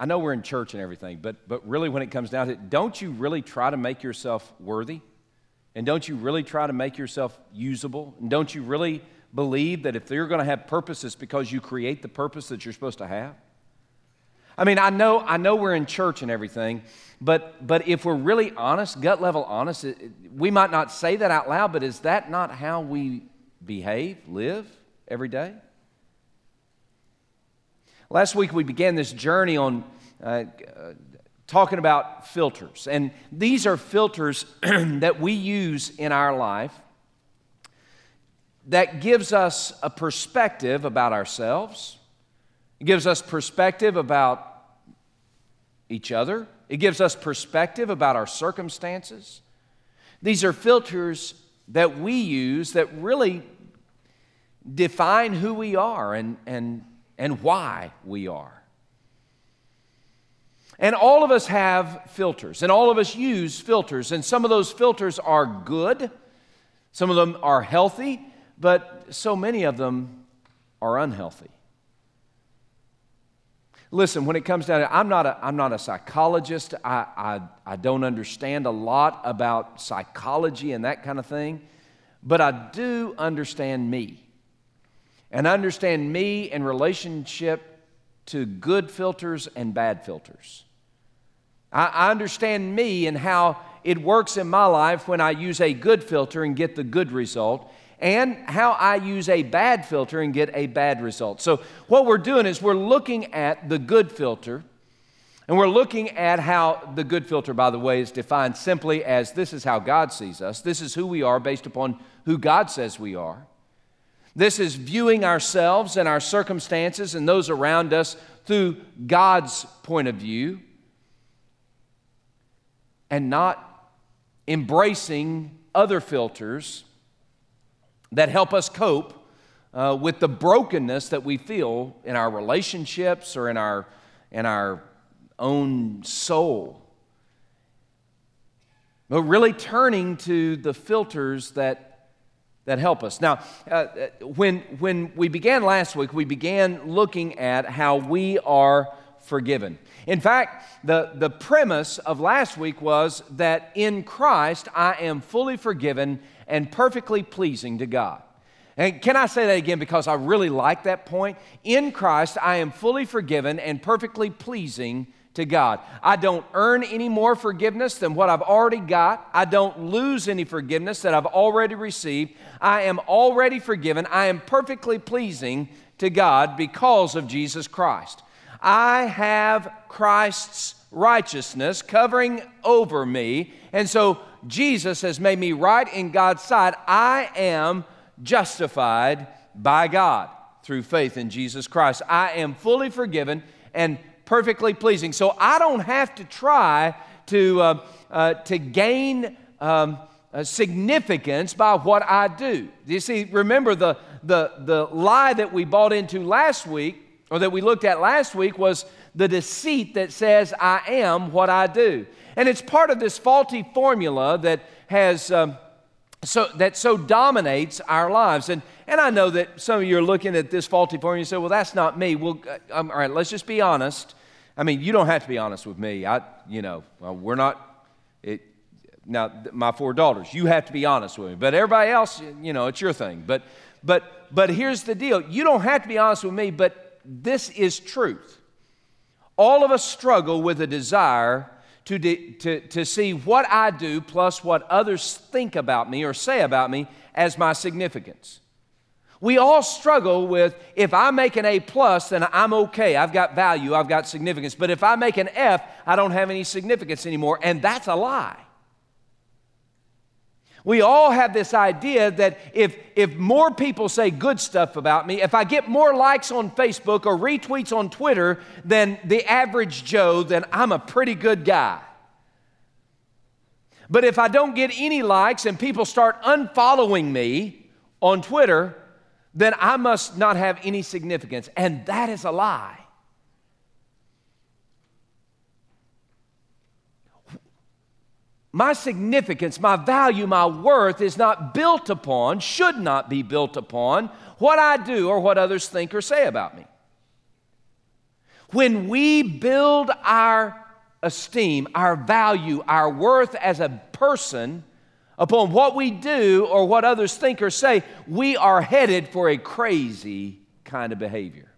I know we're in church and everything, but, but really, when it comes down to it, don't you really try to make yourself worthy? And don't you really try to make yourself usable? And don't you really believe that if you're going to have purpose, it's because you create the purpose that you're supposed to have? I mean, I know, I know we're in church and everything, but, but if we're really honest, gut level honest, it, we might not say that out loud, but is that not how we behave, live every day? Last week we began this journey on uh, talking about filters. And these are filters that we use in our life that gives us a perspective about ourselves. It gives us perspective about each other. It gives us perspective about our circumstances. These are filters that we use that really define who we are and, and, and why we are. And all of us have filters, and all of us use filters, and some of those filters are good, some of them are healthy, but so many of them are unhealthy. Listen, when it comes down to it, I'm not a, I'm not a psychologist. I, I, I don't understand a lot about psychology and that kind of thing, but I do understand me. And understand me in relationship to good filters and bad filters. I, I understand me and how it works in my life when I use a good filter and get the good result, and how I use a bad filter and get a bad result. So, what we're doing is we're looking at the good filter, and we're looking at how the good filter, by the way, is defined simply as this is how God sees us, this is who we are based upon who God says we are. This is viewing ourselves and our circumstances and those around us through God's point of view and not embracing other filters that help us cope uh, with the brokenness that we feel in our relationships or in our, in our own soul. But really turning to the filters that, that help us. Now, uh, uh when, when we began last week, we began looking at how we are forgiven. In fact, the, the premise of last week was that in Christ I am fully forgiven and perfectly pleasing to God. And can I say that again because I really like that point? In Christ I am fully forgiven and perfectly pleasing to God. I don't earn any more forgiveness than what I've already got. I don't lose any forgiveness that I've already received. I am already forgiven. I am perfectly pleasing to God because of Jesus Christ. I have Christ's righteousness covering over me. And so Jesus has made me right in God's sight. I am justified by God through faith in Jesus Christ. I am fully forgiven and perfectly pleasing. So I don't have to try to, uh, uh, to gain um, significance by what I do. You see, remember the, the, the lie that we bought into last week or that we looked at last week was the deceit that says, I am what I do. And it's part of this faulty formula that has. Um, so that so dominates our lives and and i know that some of you are looking at this faulty formula and you say well that's not me well uh, um, all right let's just be honest i mean you don't have to be honest with me i you know well, we're not it now my four daughters you have to be honest with me but everybody else you know it's your thing but but but here's the deal you don't have to be honest with me but this is truth. All of us struggle with a desire to, de- to, to see what I do plus what others think about me or say about me as my significance. We all struggle with if I make an A plus, then I'm okay. I've got value, I've got significance. But if I make an F, I don't have any significance anymore. And that's a lie. We all have this idea that if, if more people say good stuff about me, if I get more likes on Facebook or retweets on Twitter than the average Joe, then I'm a pretty good guy. But if I don't get any likes and people start unfollowing me on Twitter, then I must not have any significance. And that is a lie. my significance, my value, my worth is not built upon, should not be built upon what I do or what others think or say about me. When we build our esteem, our value, our worth as a person upon what we do or what others think or say, we are headed for a crazy kind of behavior.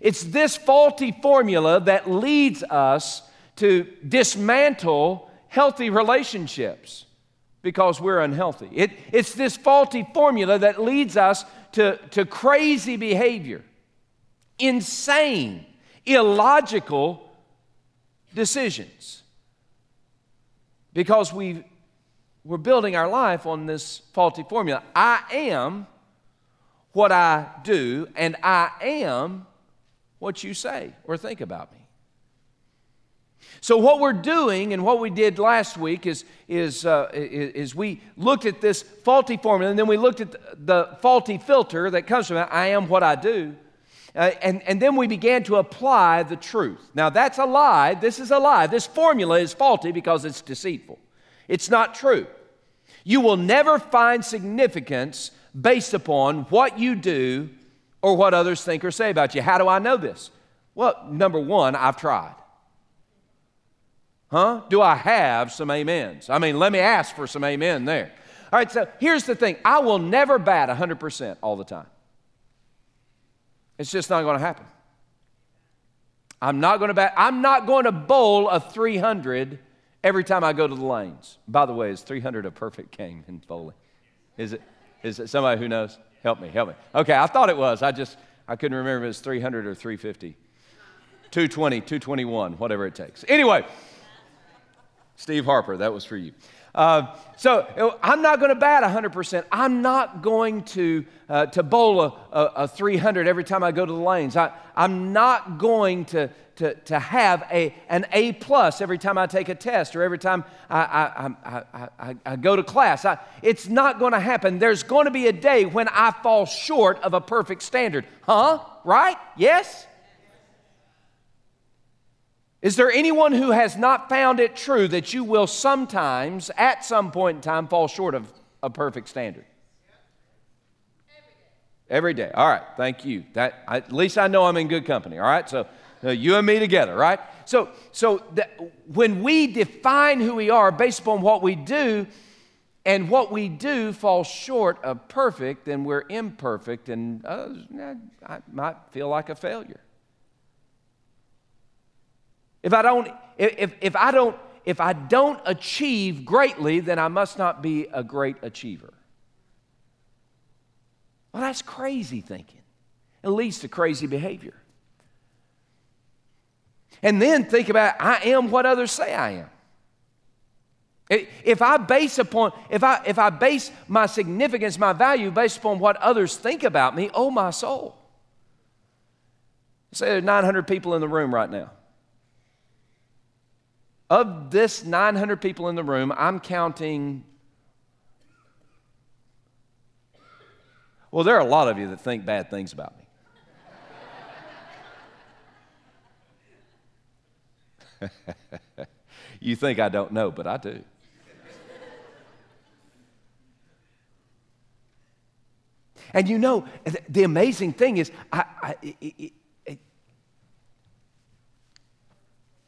It's this faulty formula that leads us to dismantle healthy relationships because we're unhealthy. It, it's this faulty formula that leads us to, to crazy behavior, insane, illogical decisions. Because we we're building our life on this faulty formula. I am what I do, and I am what you say or think about me. So, what we're doing and what we did last week is, is, uh, is we looked at this faulty formula and then we looked at the, faulty filter that comes from it I am what I do. Uh, and, and then we began to apply the truth. Now, that's a lie. This is a lie. This formula is faulty because it's deceitful, it's not true. You will never find significance based upon what you do or what others think or say about you. How do I know this? Well, number one, I've tried. Huh? Do I have some amens? I mean, let me ask for some amen there. All right, so here's the thing I will never bat 100% all the time. It's just not going to happen. I'm not going to bat, I'm not going to bowl a 300 every time I go to the lanes. By the way, is 300 a perfect game in bowling? Is it? Is it somebody who knows? Help me, help me. Okay, I thought it was. I just, I couldn't remember if it was 300 or 350. 220, 221, whatever it takes. Anyway, Steve Harper, that was for you. Uh, so I'm not going to bat 100%. I'm not going to, uh, to bowl a, a, a, 300 every time I go to the lanes. I, I'm not going to, to, to have a, an A plus every time I take a test or every time I, I, I, I, I go to class. I, it's not going to happen. There's going to be a day when I fall short of a perfect standard. Huh? Right? Yes? Is there anyone who has not found it true that you will sometimes, at some point in time, fall short of a perfect standard? Every day. All right. Thank you. That at least I know I'm in good company. All right. So you and me together. Right. So so when we define who we are based upon what we do, and what we do falls short of perfect, then we're imperfect, and uh, I might feel like a failure. If I don't, if, if I don't, if I don't achieve greatly, then I must not be a great achiever. Well, that's crazy thinking. It leads to crazy behavior. And then think about I am what others say I am. If I base upon, if I if I base my significance, my value based upon what others think about me, oh my soul. Say there's 900 people in the room right now. Of this 900 people in the room, I'm counting. Well, there are a lot of you that think bad things about me. you think I don't know, but I do. And you know, the amazing thing is, I, I, it,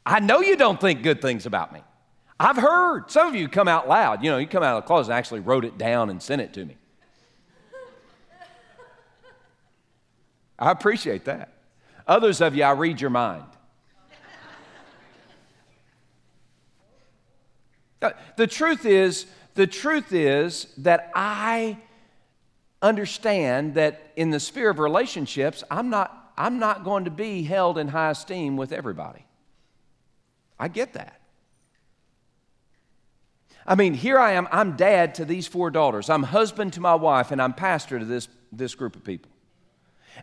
I know you don't think good things about me. I've heard some of you come out loud. You know, you come out of the closet and actually wrote it down and sent it to me. I appreciate that. Others of you, I read your mind. Uh, the truth is, the truth is that I understand that in the sphere of relationships, I'm not, I'm not going to be held in high esteem with everybody. I get that. I mean, here I am, I'm dad to these four daughters, I'm husband to my wife, and I'm pastor to this, this group of people.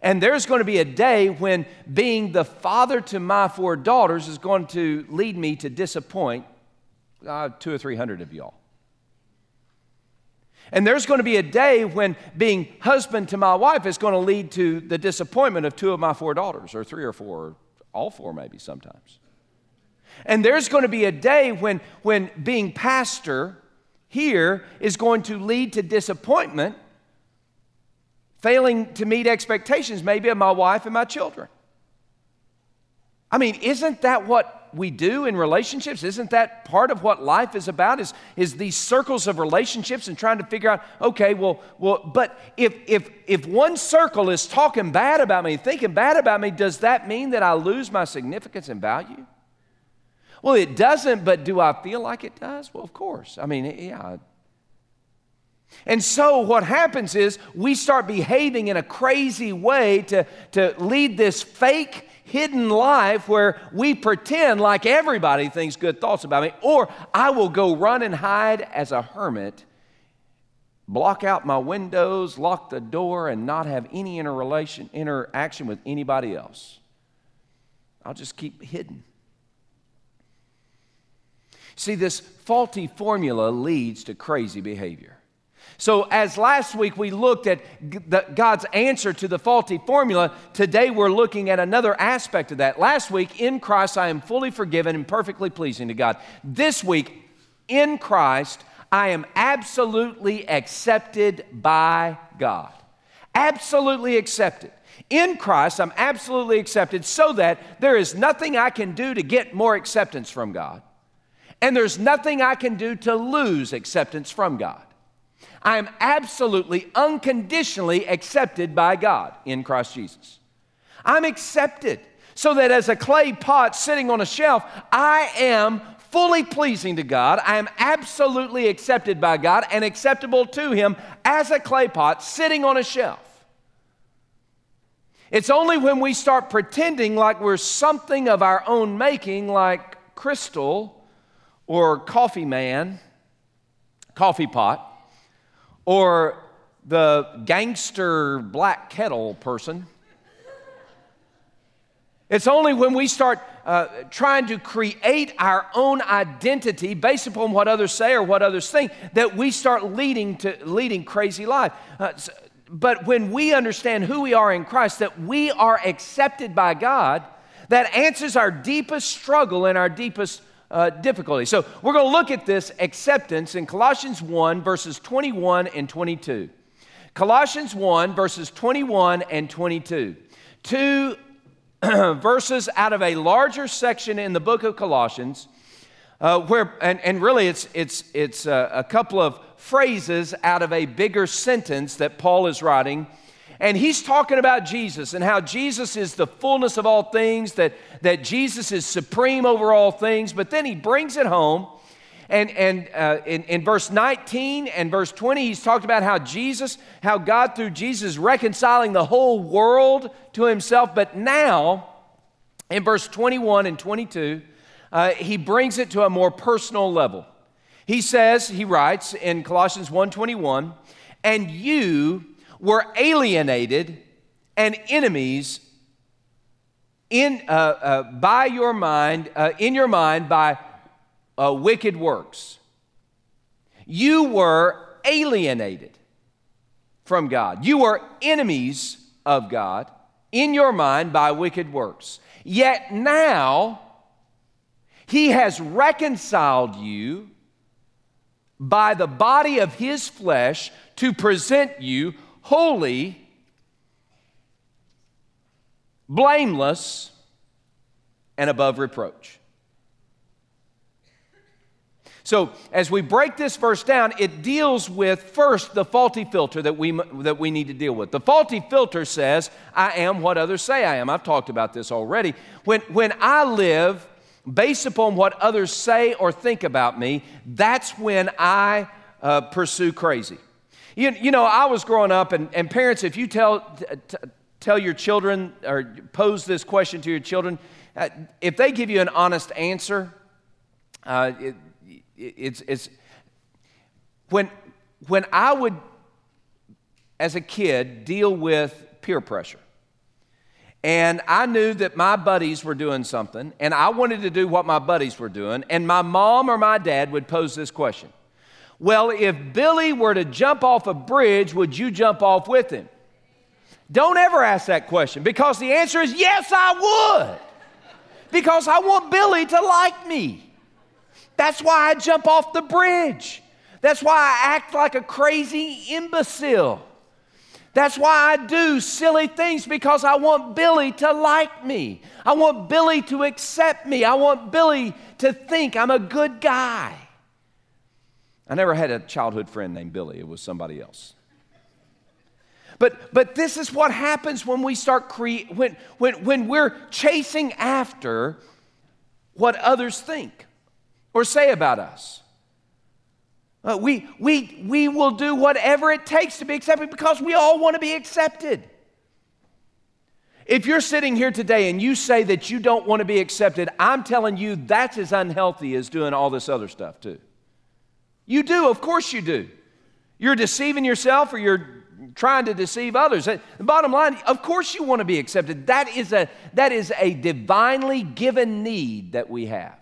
And there's going to be a day when being the father to my four daughters is going to lead me to disappoint uh, two or three hundred of y'all. And there's going to be a day when being husband to my wife is going to lead to the disappointment of two of my four daughters, or three or four, or all four maybe sometimes. And there's going to be a day when, when being pastor here is going to lead to disappointment, failing to meet expectations, maybe of my wife and my children. I mean, isn't that what we do in relationships? Isn't that part of what life is about? Is, is these circles of relationships and trying to figure out, okay, well, well, but if if if one circle is talking bad about me, thinking bad about me, does that mean that I lose my significance and value? Well, it doesn't, but do I feel like it does? Well, of course. I mean, yeah. And so what happens is we start behaving in a crazy way to, to lead this fake hidden life where we pretend like everybody thinks good thoughts about me, or I will go run and hide as a hermit, block out my windows, lock the door, and not have any interrelation, interaction with anybody else. I'll just keep hidden. See, this faulty formula leads to crazy behavior. So, as last week we looked at God's answer to the faulty formula, today we're looking at another aspect of that. Last week, in Christ, I am fully forgiven and perfectly pleasing to God. This week, in Christ, I am absolutely accepted by God. Absolutely accepted. In Christ, I'm absolutely accepted so that there is nothing I can do to get more acceptance from God, and there's nothing I can do to lose acceptance from God. I am absolutely, unconditionally accepted by God in Christ Jesus. I'm accepted so that as a clay pot sitting on a shelf, I am fully pleasing to God. I am absolutely accepted by God and acceptable to Him as a clay pot sitting on a shelf. It's only when we start pretending like we're something of our own making, like Crystal or Coffee Man, Coffee Pot, or the gangster black kettle person. It's only when we start uh, trying to create our own identity based upon what others say or what others think that we start leading to leading crazy life. Uh, but when we understand who we are in Christ, that we are accepted by God, that answers our deepest struggle and our deepest uh, difficulty. So we're going to look at this acceptance in Colossians 1, verses 21 and 22. Colossians 1, verses 21 and 22. Two verses out of a larger section in the book of Colossians, uh, where, and, and really it's, it's, it's a, a couple of phrases out of a bigger sentence that Paul is writing and he's talking about Jesus and how Jesus is the fullness of all things, that, that Jesus is supreme over all things. But then he brings it home. And, and uh, in, in verse 19 and verse 20, he's talked about how Jesus, how God through Jesus reconciling the whole world to himself. But now, in verse 21 and 22, uh, he brings it to a more personal level. He says, he writes in Colossians 1:21, and you were alienated and enemies in, uh, uh, by your mind, uh, in your mind by uh, wicked works. You were alienated from God. You were enemies of God in your mind by wicked works. Yet now, He has reconciled you by the body of His flesh to present you holy, blameless, and above reproach. So, as we break this verse down, it deals with first the faulty filter that we, that we need to deal with. The faulty filter says, I am what others say I am. I've talked about this already. When, when I live based upon what others say or think about me, that's when I uh, pursue crazy. You, you know, I was growing up, and, and parents, if you tell, t- tell your children or pose this question to your children, uh, if they give you an honest answer, uh, it, it's, it's when, when I would, as a kid, deal with peer pressure. And I knew that my buddies were doing something, and I wanted to do what my buddies were doing. And my mom or my dad would pose this question well, if Billy were to jump off a bridge, would you jump off with him? Don't ever ask that question because the answer is yes, I would. Because I want Billy to like me. That's why I jump off the bridge. That's why I act like a crazy imbecile. That's why I do silly things because I want Billy to like me. I want Billy to accept me. I want Billy to think I'm a good guy. I never had a childhood friend named Billy, it was somebody else. But, but this is what happens when we start cre- when, when, when we're chasing after what others think or say about us. Uh, we, we, we will do whatever it takes to be accepted because we all want to be accepted. If you're sitting here today and you say that you don't want to be accepted, I'm telling you that's as unhealthy as doing all this other stuff, too. You do, of course you do. You're deceiving yourself or you're trying to deceive others. The bottom line, of course you want to be accepted. That is a, that is a divinely given need that we have.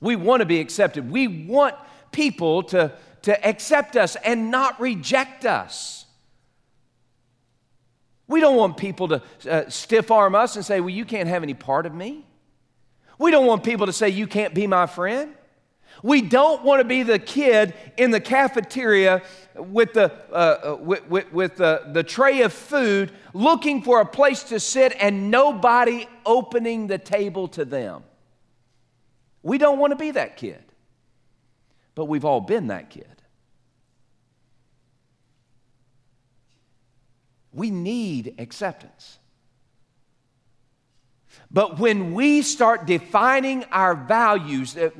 We want to be accepted. We want people to, to accept us and not reject us. We don't want people to uh, stiff arm us and say, Well, you can't have any part of me. We don't want people to say, You can't be my friend. We don't want to be the kid in the cafeteria with the, uh, uh, with, with, with the, the tray of food looking for a place to sit and nobody opening the table to them. We don't want to be that kid, but we've all been that kid. We need acceptance. But when we start defining our values, uh,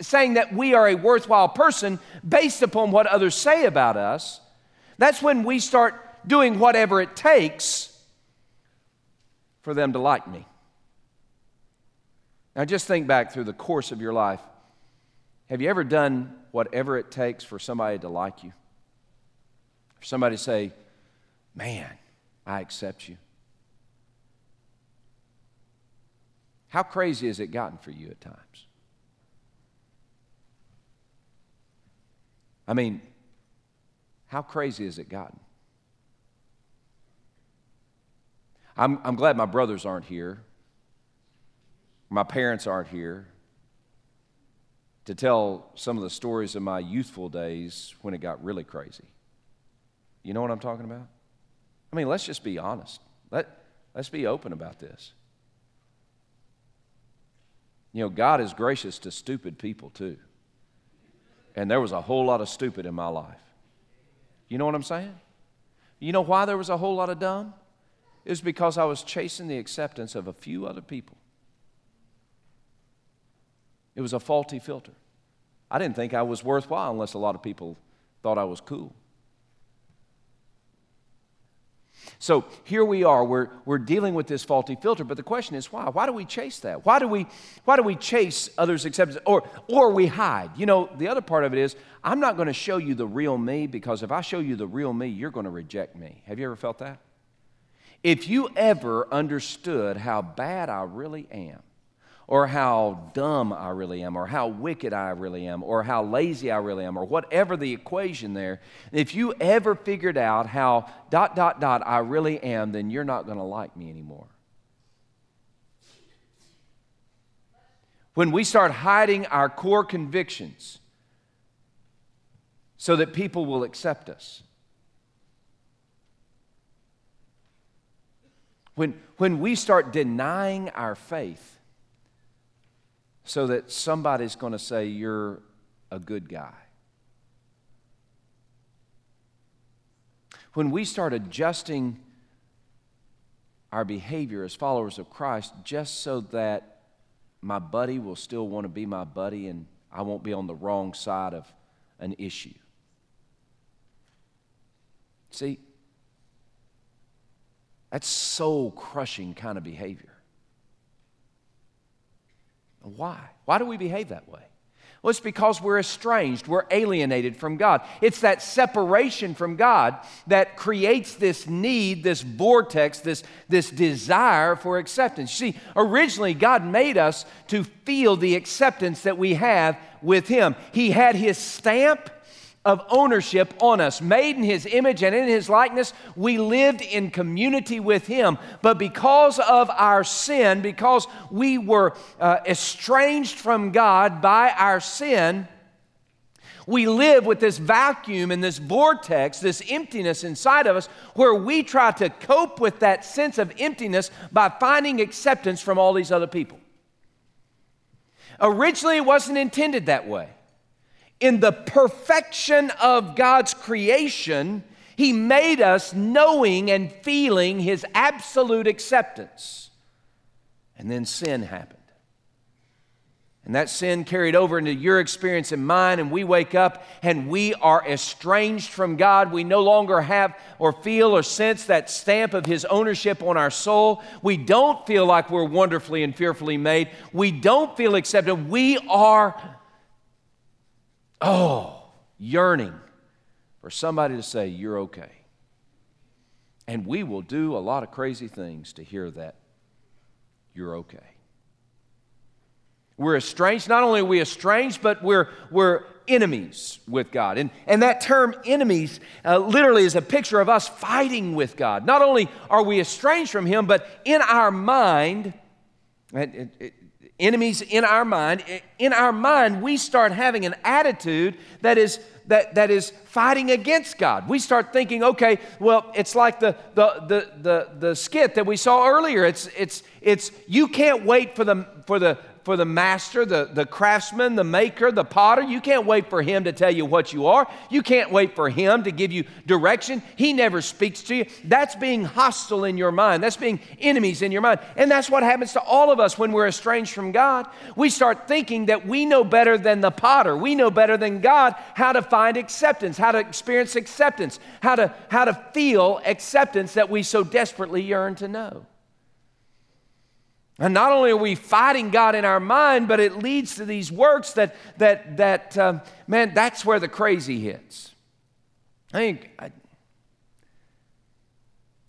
saying that we are a worthwhile person based upon what others say about us, that's when we start doing whatever it takes for them to like me. Now, just think back through the course of your life. Have you ever done whatever it takes for somebody to like you? For somebody to say, Man, I accept you. How crazy has it gotten for you at times? I mean, how crazy has it gotten? I'm, I'm glad my brothers aren't here. My parents aren't here to tell some of the stories of my youthful days when it got really crazy. You know what I'm talking about? I mean, let's just be honest. Let, let's be open about this. You know, God is gracious to stupid people too. And there was a whole lot of stupid in my life. You know what I'm saying? You know why there was a whole lot of dumb? It was because I was chasing the acceptance of a few other people. It was a faulty filter. I didn't think I was worthwhile unless a lot of people thought I was cool. So here we are, we're, we're dealing with this faulty filter, but the question is why? Why do we chase that? Why do we, why do we chase others' acceptance or, or we hide? You know, the other part of it is I'm not going to show you the real me because if I show you the real me, you're going to reject me. Have you ever felt that? If you ever understood how bad I really am, or how dumb I really am, or how wicked I really am, or how lazy I really am, or whatever the equation there, if you ever figured out how dot, dot, dot I really am, then you're not going to like me anymore. When we start hiding our core convictions so that people will accept us. When, when we start denying our faith, so that somebody's going to say you're a good guy. When we start adjusting our behavior as followers of Christ just so that my buddy will still want to be my buddy and I won't be on the wrong side of an issue. See, that's soul crushing kind of behavior. Why? Why do we behave that way? Well, it's because we're estranged, we're alienated from God. It's that separation from God that creates this need, this vortex, this, this desire for acceptance. You see, originally, God made us to feel the acceptance that we have with Him. He had His stamp of ownership on us. Made in His image and in His likeness, we lived in community with Him. But because of our sin, because we were uh, estranged from God by our sin, We live with this vacuum and this vortex, this emptiness inside of us, where we try to cope with that sense of emptiness by finding acceptance from all these other people. Originally, it wasn't intended that way. In the perfection of God's creation, He made us knowing and feeling His absolute acceptance. And then sin happened. And that sin carried over into your experience and mine, and we wake up and we are estranged from God. We no longer have or feel or sense that stamp of His ownership on our soul. We don't feel like we're wonderfully and fearfully made. We don't feel accepted. We are, oh, yearning for somebody to say, You're okay. And we will do a lot of crazy things to hear that you're okay. We're estranged. Not only are we estranged, but we're, we're enemies with God. And, and that term enemies uh, literally is a picture of us fighting with God. Not only are we estranged from Him, but in our mind, it, it, enemies in our mind, in our mind, we start having an attitude that is that, that is fighting against God. We start thinking, okay, well, it's like the, the, the, the, the skit that we saw earlier. It's, it's, it's you can't wait for the, for the for the master, the, the craftsman, the maker, the potter. You can't wait for him to tell you what you are. You can't wait for him to give you direction. He never speaks to you. That's being hostile in your mind. That's being enemies in your mind. And that's what happens to all of us when we're estranged from God. We start thinking that we know better than the potter. We know better than God how to find acceptance, how to experience acceptance, how to, how to feel acceptance that we so desperately yearn to know. And not only are we fighting God in our mind, but it leads to these works that, that, that um, man, that's where the crazy hits. I think, I,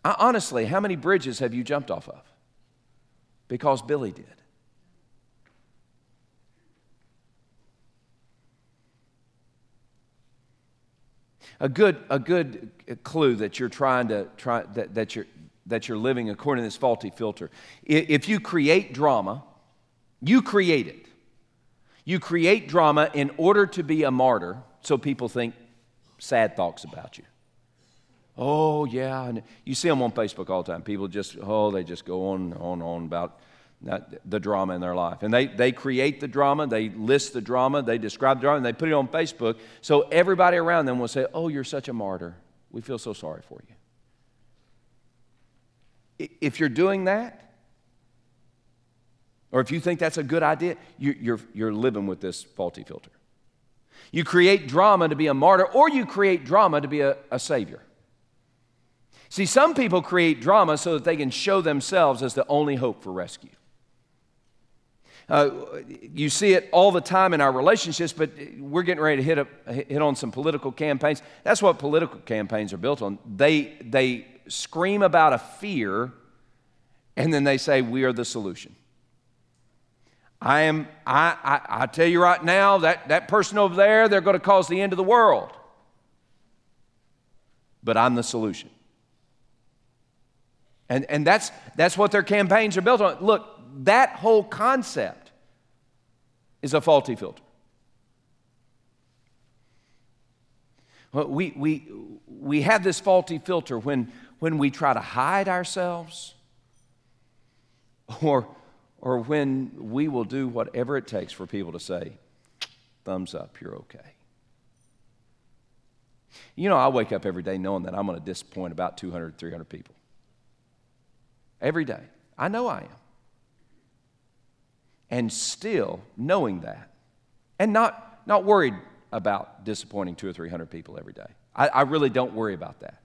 I, honestly, how many bridges have you jumped off of? Because Billy did. A good, a good clue that you're trying to try that, that you're that you're living according to this faulty filter. If you create drama, you create it. You create drama in order to be a martyr so people think sad thoughts about you. Oh, yeah. And you see them on Facebook all the time. People just, oh, they just go on and on and on about the drama in their life. And they, they create the drama, they list the drama, they describe the drama, and they put it on Facebook. So everybody around them will say, oh, you're such a martyr. We feel so sorry for you. If you're doing that, or if you think that's a good idea, you're, you're living with this faulty filter. You create drama to be a martyr, or you create drama to be a, a savior. See, some people create drama so that they can show themselves as the only hope for rescue. Uh, you see it all the time in our relationships, but we're getting ready to hit, a, hit on some political campaigns. That's what political campaigns are built on. They, they scream about a fear, and then they say, We are the solution. I am, I, I, I tell you right now, that, that person over there, they're going to cause the end of the world. But I'm the solution. And, and that's, that's what their campaigns are built on. Look, that whole concept is a faulty filter. We, we, we have this faulty filter when, when we try to hide ourselves or, or when we will do whatever it takes for people to say, thumbs up, you're okay. You know, I wake up every day knowing that I'm going to disappoint about 200, 300 people. Every day. I know I am. And still knowing that, and not, not worried about disappointing two or 300 people every day. I, I really don't worry about that.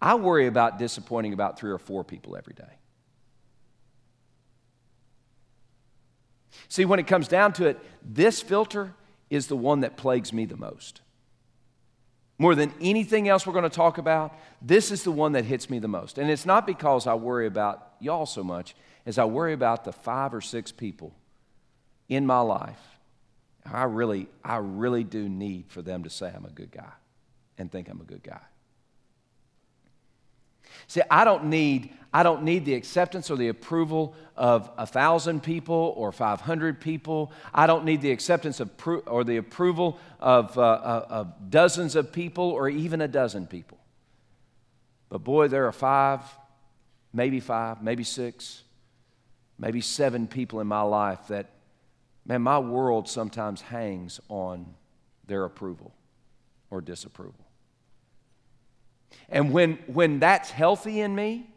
I worry about disappointing about three or four people every day. See, when it comes down to it, this filter is the one that plagues me the most. More than anything else we're going to talk about, this is the one that hits me the most. And it's not because I worry about y'all so much as I worry about the five or six people in my life. I really, I really do need for them to say I'm a good guy and think I'm a good guy. See, I don't need, I don't need the acceptance or the approval of a thousand people or 500 people. I don't need the acceptance of pro- or the approval of, uh, uh, of dozens of people or even a dozen people. But boy, there are five, maybe five, maybe six, maybe seven people in my life that, man, my world sometimes hangs on their approval or disapproval. And when, when that's healthy in me,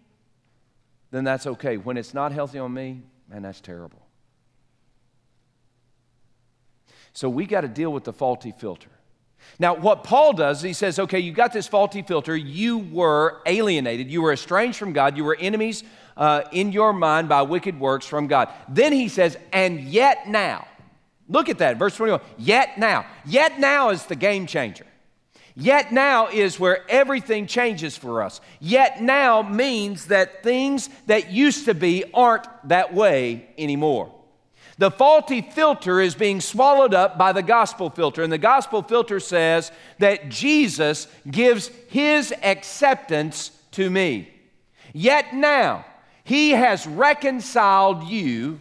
then that's okay. When it's not healthy on me, man, that's terrible. So we got to deal with the faulty filter. Now, what Paul does, he says, okay, you got this faulty filter. You were alienated. You were estranged from God. You were enemies uh, in your mind by wicked works from God. Then he says, and yet now. Look at that, verse 21. Yet now. Yet now is the game changer. Yet now is where everything changes for us. Yet now means that things that used to be aren't that way anymore. The faulty filter is being swallowed up by the gospel filter. And the gospel filter says that Jesus gives his acceptance to me. Yet now, he has reconciled you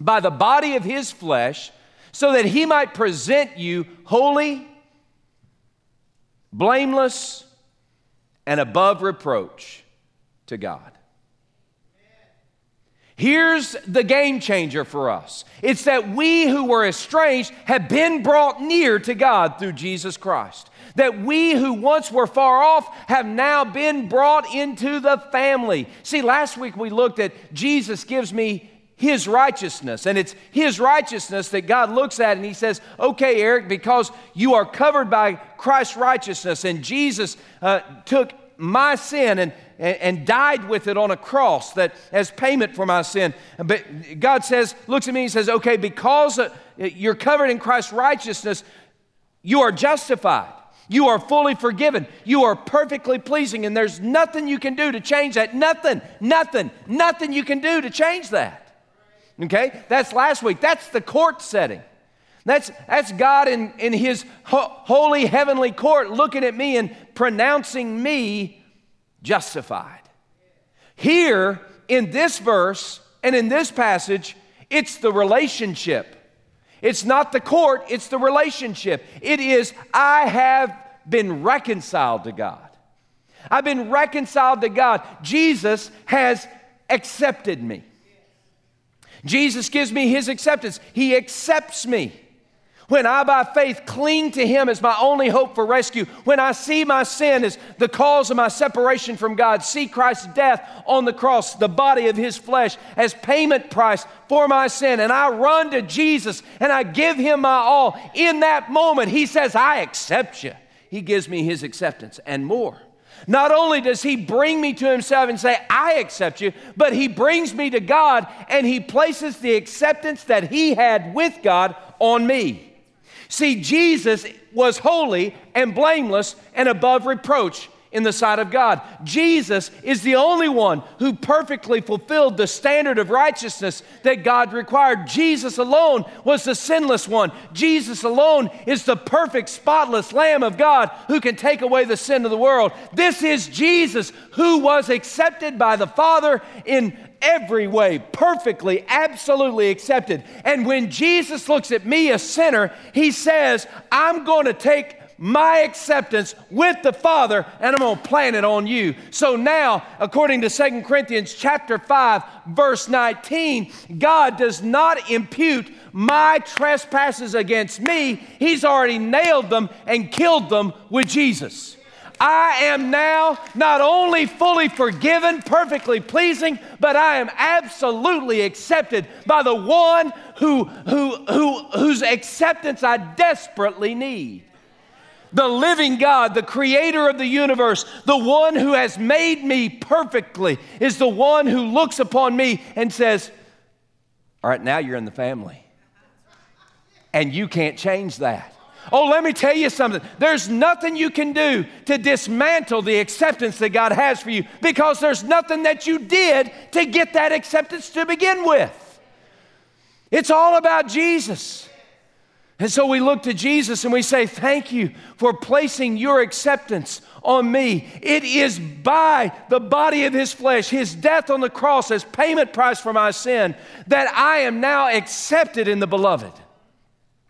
by the body of his flesh so that he might present you holy blameless, and above reproach to God. Here's the game changer for us it's that we who were estranged have been brought near to God through Jesus Christ. That we who once were far off have now been brought into the family. See, last week we looked at Jesus gives me his righteousness. And it's His righteousness that God looks at and He says, Okay, Eric, because you are covered by Christ's righteousness, and Jesus uh, took my sin and, and, and, died with it on a cross that as payment for my sin. But God says, looks at me and says, Okay, because uh, you're covered in Christ's righteousness, you are justified. You are fully forgiven. You are perfectly pleasing, and there's nothing you can do to change that. Nothing, nothing, nothing you can do to change that. Okay? That's last week. That's the court setting. That's, that's God in, in His ho- holy heavenly court looking at me and pronouncing me justified. Here, in this verse and in this passage, it's the relationship. It's not the court, it's the relationship. It is, I have been reconciled to God. I've been reconciled to God. Jesus has accepted me. Jesus gives me his acceptance. He accepts me. When I, by faith, cling to Him as my only hope for rescue, when I see my sin as the cause of my separation from God, see Christ's death on the cross, the body of His flesh, as payment price for my sin, and I run to Jesus and I give Him my all, in that moment, He says, I accept you. He gives me His acceptance and more. Not only does he bring me to himself and say, I accept you, but he brings me to God and he places the acceptance that he had with God on me. See, Jesus was holy and blameless and above reproach in the sight of God. Jesus is the only one who perfectly fulfilled the standard of righteousness that God required. Jesus alone was the sinless one. Jesus alone is the perfect, spotless Lamb of God who can take away the sin of the world. This is Jesus who was accepted by the Father in every way, perfectly, absolutely accepted. And when Jesus looks at me, a sinner, he says, I'm going to take my acceptance with the Father and I'm going to plant it on you. So now, according to Second Corinthians chapter 5 verse 19, God does not impute my trespasses against me. He's already nailed them and killed them with Jesus. I am now not only fully forgiven, perfectly pleasing, but I am absolutely accepted by the one who, who, who, whose acceptance I desperately need the living God, the creator of the universe, the one who has made me perfectly, is the one who looks upon me and says, All right, now you're in the family. And you can't change that. Oh, let me tell you something. There's nothing you can do to dismantle the acceptance that God has for you because there's nothing that you did to get that acceptance to begin with. It's all about Jesus. And so we look to Jesus and we say, Thank you for placing your acceptance on me. It is by the body of his flesh, his death on the cross as payment price for my sin, that I am now accepted in the beloved.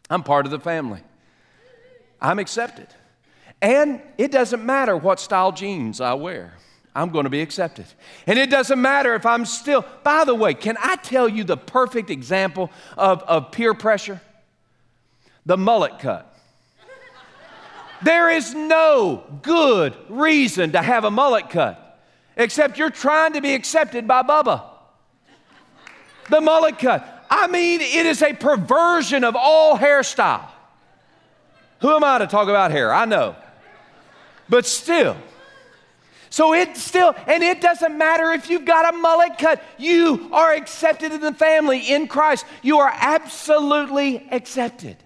I'm part of the family. I'm accepted. And it doesn't matter what style jeans I wear. I'm going to be accepted. And it doesn't matter if I'm still, by the way, can I tell you the perfect example of, of peer pressure? The mullet cut. there is no good reason to have a mullet cut except you're trying to be accepted by Bubba. The mullet cut. I mean, it is a perversion of all hairstyle. Who am I to talk about hair? I know. But still, so it still, and it doesn't matter if you've got a mullet cut, you are accepted in the family in Christ. You are absolutely accepted.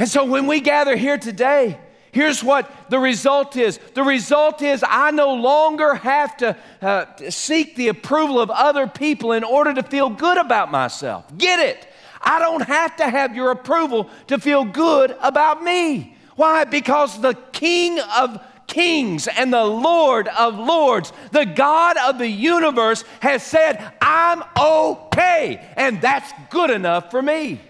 And so when we gather here today, here's what the result is the result is I no longer have to uh, seek the approval of other people in order to feel good about myself. Get it? I don't have to have your approval to feel good about me. Why? Because the King of kings and the Lord of lords, the God of the universe, has said, I'm okay, and that's good enough for me.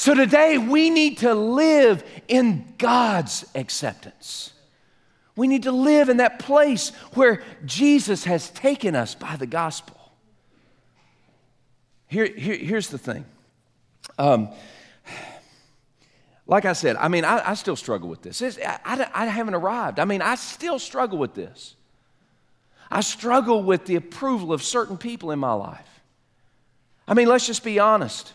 So today we need to live in God's acceptance. We need to live in that place where Jesus has taken us by the gospel. Here, here here's the thing. Um, like I said, I mean, I, I still struggle with this. I, I, I haven't arrived. I mean, I still struggle with this. I struggle with the approval of certain people in my life. I mean, let's just be honest.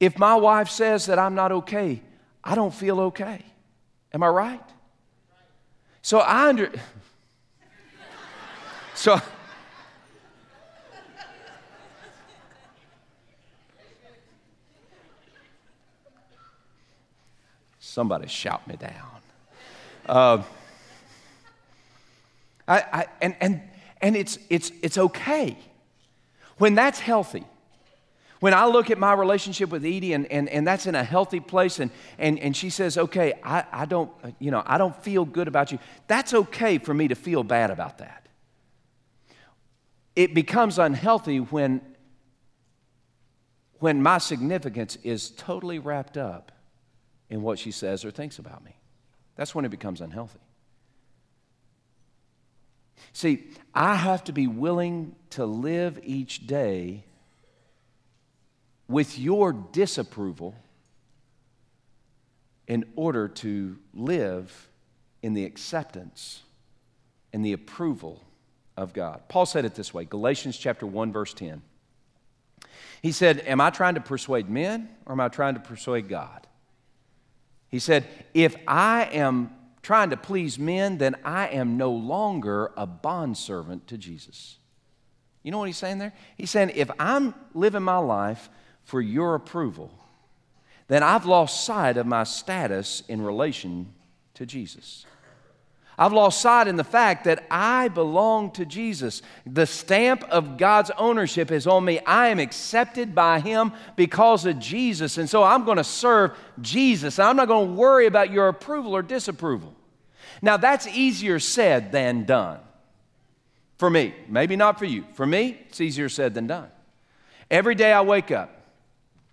If my wife says that I'm not okay, I don't feel okay. Am I right? So I under So Somebody shout me down. Uh, I, I, and and, and it's, it's, it's okay when that's healthy. When I look at my relationship with Edie and, and, and that's in a healthy place and, and, and she says, okay, I, I, don't, you know, I don't feel good about you, that's okay for me to feel bad about that. It becomes unhealthy when, when my significance is totally wrapped up in what she says or thinks about me. That's when it becomes unhealthy. See, I have to be willing to live each day with your disapproval in order to live in the acceptance and the approval of God. Paul said it this way Galatians chapter 1 verse 10. He said, "Am I trying to persuade men or am I trying to persuade God?" He said, If I am trying to please men, then I am no longer a bondservant to Jesus. You know what he's saying there? He's saying, If I'm living my life for your approval, then I've lost sight of my status in relation to Jesus. I've lost sight in the fact that I belong to Jesus. The stamp of God's ownership is on me. I am accepted by Him because of Jesus. And so I'm going to serve Jesus. I'm not going to worry about your approval or disapproval. Now, that's easier said than done. For me, maybe not for you. For me, it's easier said than done. Every day I wake up,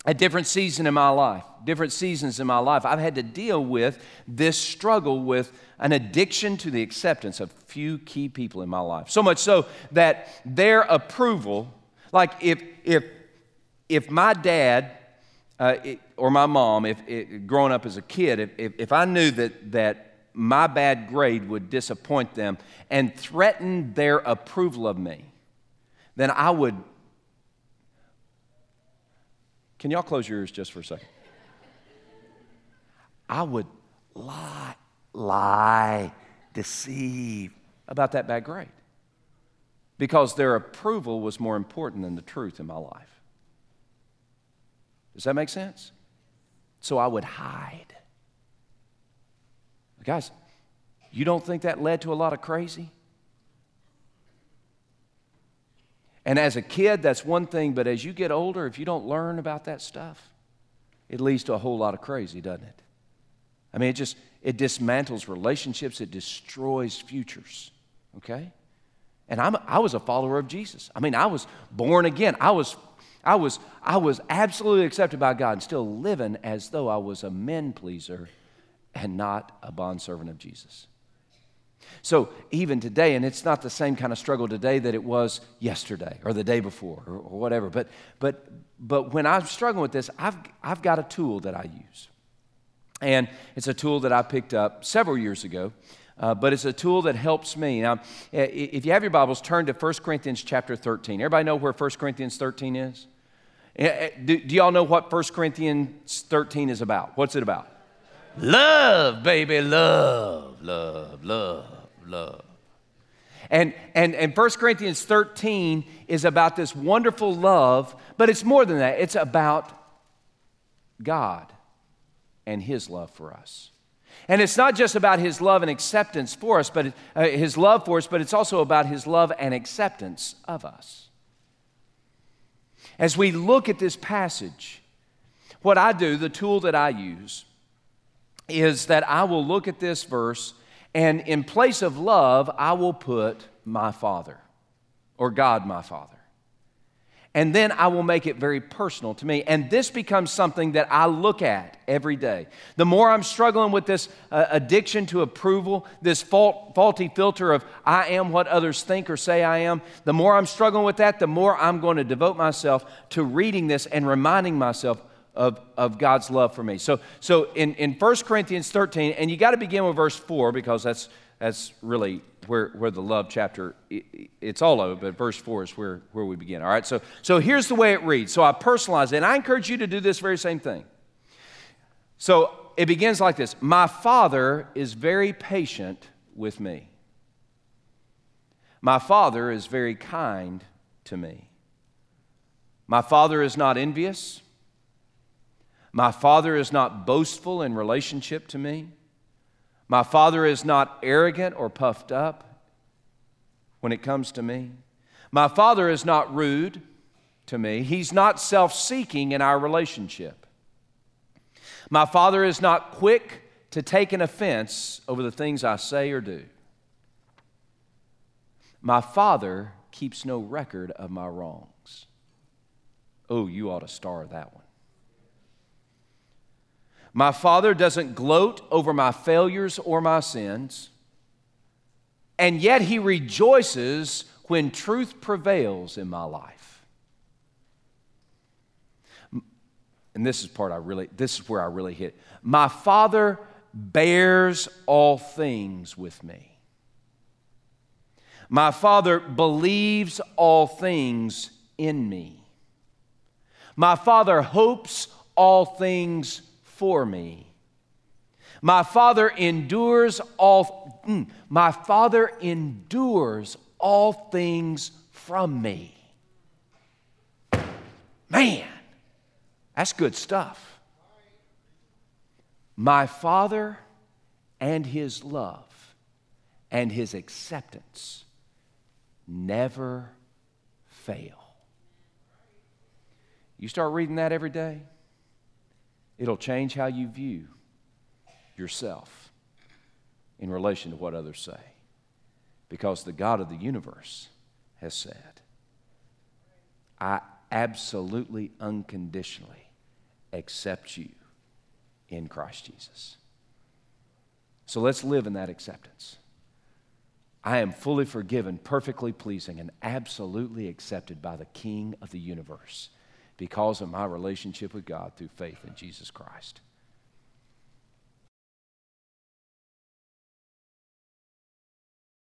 a different season in my life, different seasons in my life, I've had to deal with this struggle with an addiction to the acceptance of few key people in my life. So much so that their approval, like if, if, if my dad uh, it, or my mom, if it, growing up as a kid, if, if, if I knew that, that my bad grade would disappoint them and threaten their approval of me, then I would. Can y'all close your ears just for a second? I would lie lie, deceive about that bad grade because their approval was more important than the truth in my life. Does that make sense? So I would hide. Guys, you don't think that led to a lot of crazy? And as a kid, that's one thing, but as you get older, if you don't learn about that stuff, it leads to a whole lot of crazy, doesn't it? I mean, it just it dismantles relationships, it destroys futures. Okay? And I'm, I was a follower of Jesus. I mean, I was born again. I was, I was, I was absolutely accepted by God and still living as though I was a men pleaser and not a bondservant of Jesus. So even today, and it's not the same kind of struggle today that it was yesterday or the day before or, or whatever, but, but, but when I'm struggling with this, I've, I've got a tool that I use. And it's a tool that I picked up several years ago. Uh, but it's a tool that helps me. Now, if you have your Bibles, turn to 1 Corinthians chapter 13. Everybody know where 1 Corinthians 13 is? Do, do y'all know what 1 Corinthians 13 is about? What's it about? Love, baby, love, love, love, love. And, and, and 1 Corinthians 13 is about this wonderful love, but it's more than that. It's about God and His love for us. And it's not just about His love and acceptance for us, but uh, His love for us, but it's also about His love and acceptance of us. As we look at this passage, what I do, the tool that I use, is that I will look at this verse and in place of love, I will put my Father or God my Father. And then I will make it very personal to me. And this becomes something that I look at every day. The more I'm struggling with this uh, addiction to approval, this fault, faulty filter of I am what others think or say I am, the more I'm struggling with that, the more I'm going to devote myself to reading this and reminding myself of, of God's love for me. So, so in, in 1 Corinthians 13, and you got to begin with verse 4 because that's, that's really where, where the love chapter, it's all it, but verse 4 is where, where we begin. All right, so, so here's the way it reads. So I personalize it, and I encourage you to do this very same thing. So it begins like this My Father is very patient with me. My Father is very kind to me. My Father is not envious. My Father is not boastful in relationship to me. My Father is not arrogant or puffed up when it comes to me. My Father is not rude to me. He's not self seeking in our relationship. My Father is not quick to take an offense over the things I say or do. My Father keeps no record of my wrongs. Oh, you ought to star that one. My Father doesn't gloat over my failures or my sins, and yet He rejoices when truth prevails in my life. And this is part I really, this is where I really hit. My Father bears all things with me. My Father believes all things in me. My Father hopes all things for me. My Father endures all mm, my Father endures all things from me. Man, that's good stuff. My Father and his love and his acceptance never fail. You start reading that every day, It'll change how you view yourself in relation to what others say. Because the God of the universe has said, I absolutely, unconditionally accept you in Christ Jesus. So let's live in that acceptance. I am fully forgiven, perfectly pleasing, and absolutely accepted by the King of the universe because of my relationship with God through faith in Jesus Christ.